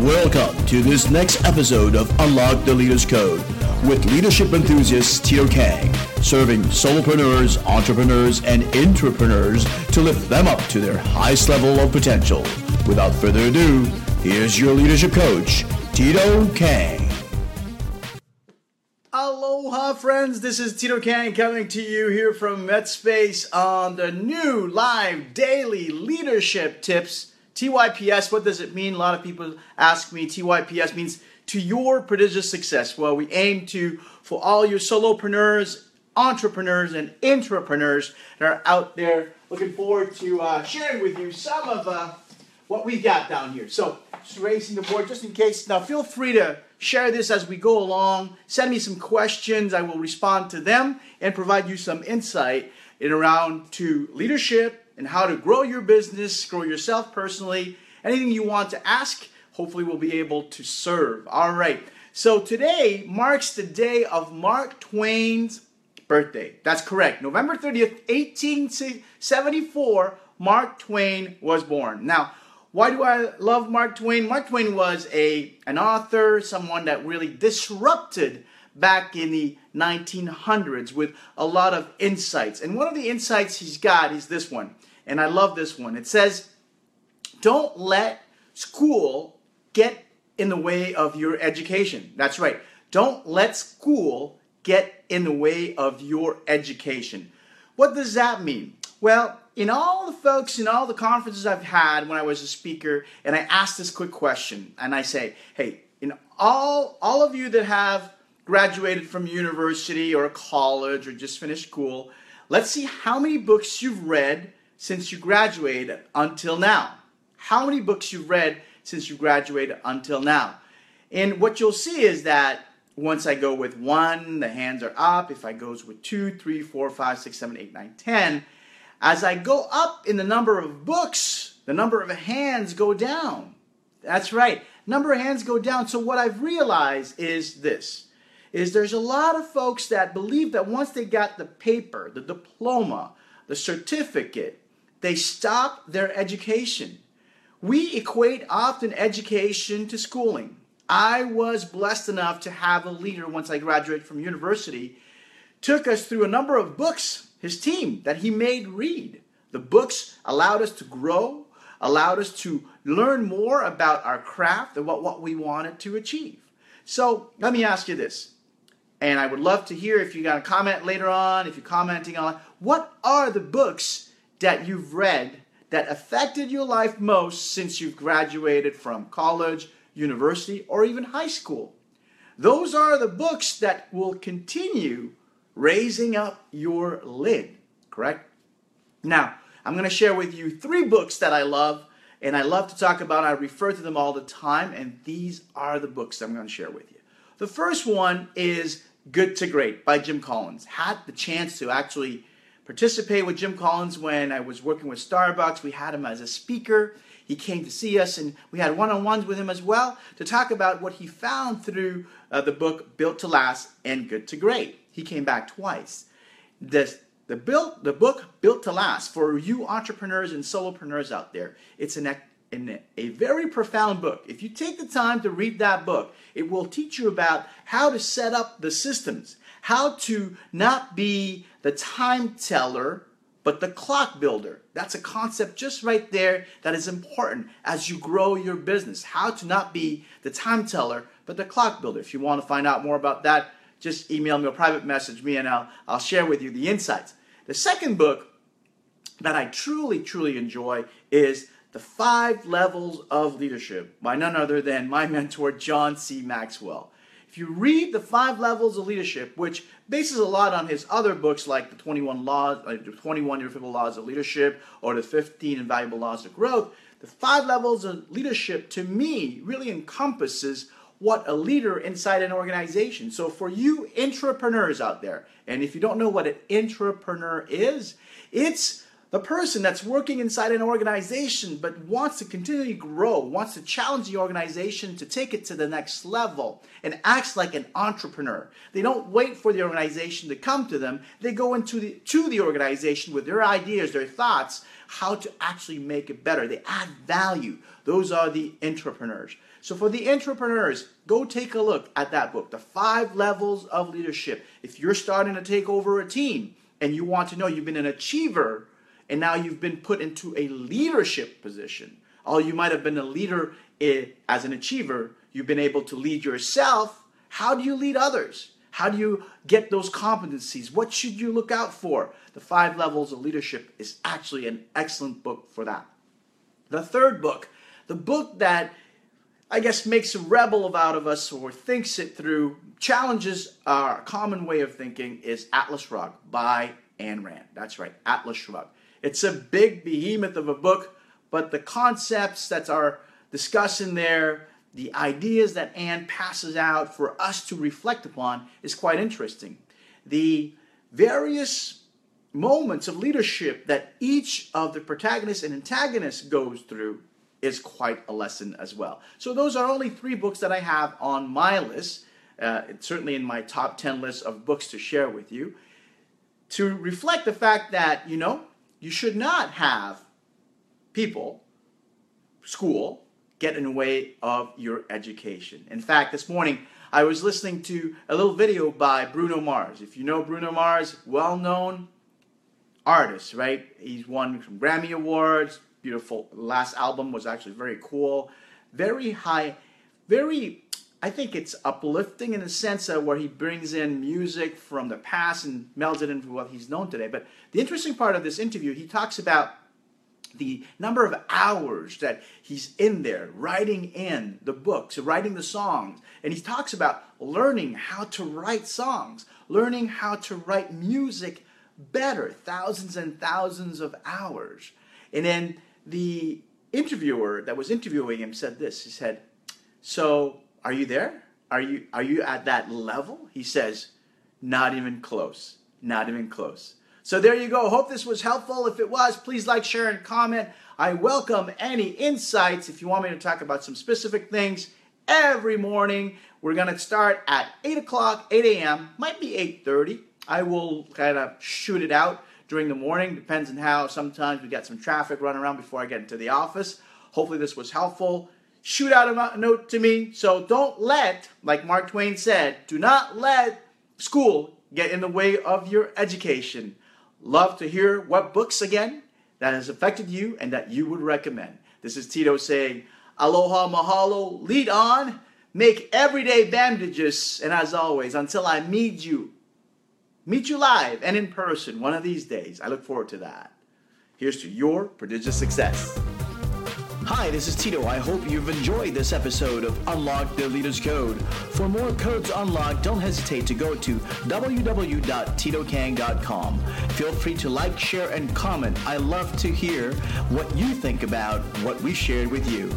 Welcome to this next episode of Unlock the Leader's Code with leadership enthusiast Tito Kang, serving solopreneurs, entrepreneurs, and intrapreneurs to lift them up to their highest level of potential. Without further ado, here's your leadership coach, Tito Kang. Aloha, friends. This is Tito Kang coming to you here from MetSpace on the new live daily leadership tips. TYPS, what does it mean? A lot of people ask me. TYPS means to your prodigious success. Well, we aim to, for all your solopreneurs, entrepreneurs, and intrapreneurs that are out there, looking forward to uh, sharing with you some of uh, what we got down here. So, just raising the board just in case. Now, feel free to share this as we go along. Send me some questions. I will respond to them and provide you some insight in around to leadership and how to grow your business, grow yourself personally. Anything you want to ask, hopefully we'll be able to serve. All right. So today marks the day of Mark Twain's birthday. That's correct. November 30th, 1874, Mark Twain was born. Now, why do I love Mark Twain? Mark Twain was a an author, someone that really disrupted back in the 1900s with a lot of insights. And one of the insights he's got is this one. And I love this one. It says, "Don't let school get in the way of your education." That's right. Don't let school get in the way of your education. What does that mean? Well, in all the folks in all the conferences I've had when I was a speaker, and I ask this quick question, and I say, hey, in all all of you that have graduated from university or college or just finished school, let's see how many books you've read since you graduated until now. How many books you've read since you graduated until now. And what you'll see is that once I go with one, the hands are up. If I goes with two, three, four, five, six, seven, eight, nine, ten, as I go up in the number of books, the number of hands go down. That's right. Number of hands go down. So what I've realized is this is there's a lot of folks that believe that once they got the paper, the diploma, the certificate, they stop their education. We equate often education to schooling. I was blessed enough to have a leader once I graduated from university took us through a number of books his team that he made read. The books allowed us to grow, allowed us to learn more about our craft and what, what we wanted to achieve. So let me ask you this, and I would love to hear if you got a comment later on, if you're commenting on what are the books that you've read that affected your life most since you've graduated from college, university, or even high school. Those are the books that will continue raising up your lid, correct? Now, I'm going to share with you three books that I love and I love to talk about. I refer to them all the time, and these are the books I'm going to share with you. The first one is Good to Great by Jim Collins. Had the chance to actually participate with Jim Collins when I was working with Starbucks. We had him as a speaker. He came to see us, and we had one on ones with him as well to talk about what he found through uh, the book Built to Last and Good to Great. He came back twice. The, the, built, the book Built to Last, for you entrepreneurs and solopreneurs out there, it's an, a very profound book. If you take the time to read that book, it will teach you about how to set up the systems, how to not be the time teller, but the clock builder. That's a concept just right there that is important as you grow your business. How to not be the time teller, but the clock builder. If you want to find out more about that, just email me or private message me and I'll, I'll share with you the insights. The second book that I truly, truly enjoy is The Five Levels of Leadership by none other than my mentor, John C. Maxwell. If you read The Five Levels of Leadership, which bases a lot on his other books like The 21 Laws, like the 21 Irrefutable Laws of Leadership or The 15 Invaluable Laws of Growth, The Five Levels of Leadership to me really encompasses what a leader inside an organization. So for you intrapreneurs out there, and if you don't know what an intrapreneur is, it's the person that's working inside an organization but wants to continually grow, wants to challenge the organization to take it to the next level, and acts like an entrepreneur. They don't wait for the organization to come to them. They go into the to the organization with their ideas, their thoughts, how to actually make it better. They add value. Those are the intrapreneurs. So for the intrapreneurs, go take a look at that book, The Five Levels of Leadership. If you're starting to take over a team and you want to know you've been an achiever and now you've been put into a leadership position. Although you might have been a leader as an achiever, you've been able to lead yourself. How do you lead others? How do you get those competencies? What should you look out for? The Five Levels of Leadership is actually an excellent book for that. The third book, the book that I guess makes a rebel out of us or thinks it through, challenges our common way of thinking, is Atlas Shrugged by Ayn Rand. That's right, Atlas Shrugged. It's a big behemoth of a book, but the concepts that are discussed in there, the ideas that Anne passes out for us to reflect upon is quite interesting. The various moments of leadership that each of the protagonists and antagonists goes through is quite a lesson as well. So those are only three books that I have on my list. Uh, certainly in my top 10 list of books to share with you to reflect the fact that, you know, you should not have people, school, get in the way of your education. In fact, this morning I was listening to a little video by Bruno Mars. If you know Bruno Mars, well known artist, right? He's won some Grammy Awards. Beautiful. Last album was actually very cool. Very high, very I think it's uplifting in the sense of where he brings in music from the past and melds it into what he's known today. But the interesting part of this interview, he talks about the number of hours that he's in there writing in the books, writing the songs. And he talks about learning how to write songs, learning how to write music better, thousands and thousands of hours. And then the interviewer that was interviewing him said this. He said, So are you there? Are you are you at that level? He says, Not even close. Not even close. So there you go. Hope this was helpful. If it was, please like, share, and comment. I welcome any insights if you want me to talk about some specific things every morning. We're gonna start at 8 o'clock, 8 a.m. Might be 8:30. I will kind of shoot it out during the morning. Depends on how. Sometimes we get some traffic running around before I get into the office. Hopefully this was helpful shoot out a note to me. So don't let, like Mark Twain said, do not let school get in the way of your education. Love to hear what books again that has affected you and that you would recommend. This is Tito saying, Aloha, mahalo, lead on, make everyday bandages, and as always, until I meet you, meet you live and in person one of these days. I look forward to that. Here's to your prodigious success. Hi, this is Tito. I hope you've enjoyed this episode of Unlock the Leader's Code. For more codes unlocked, don't hesitate to go to www.titokang.com. Feel free to like, share, and comment. I love to hear what you think about what we shared with you.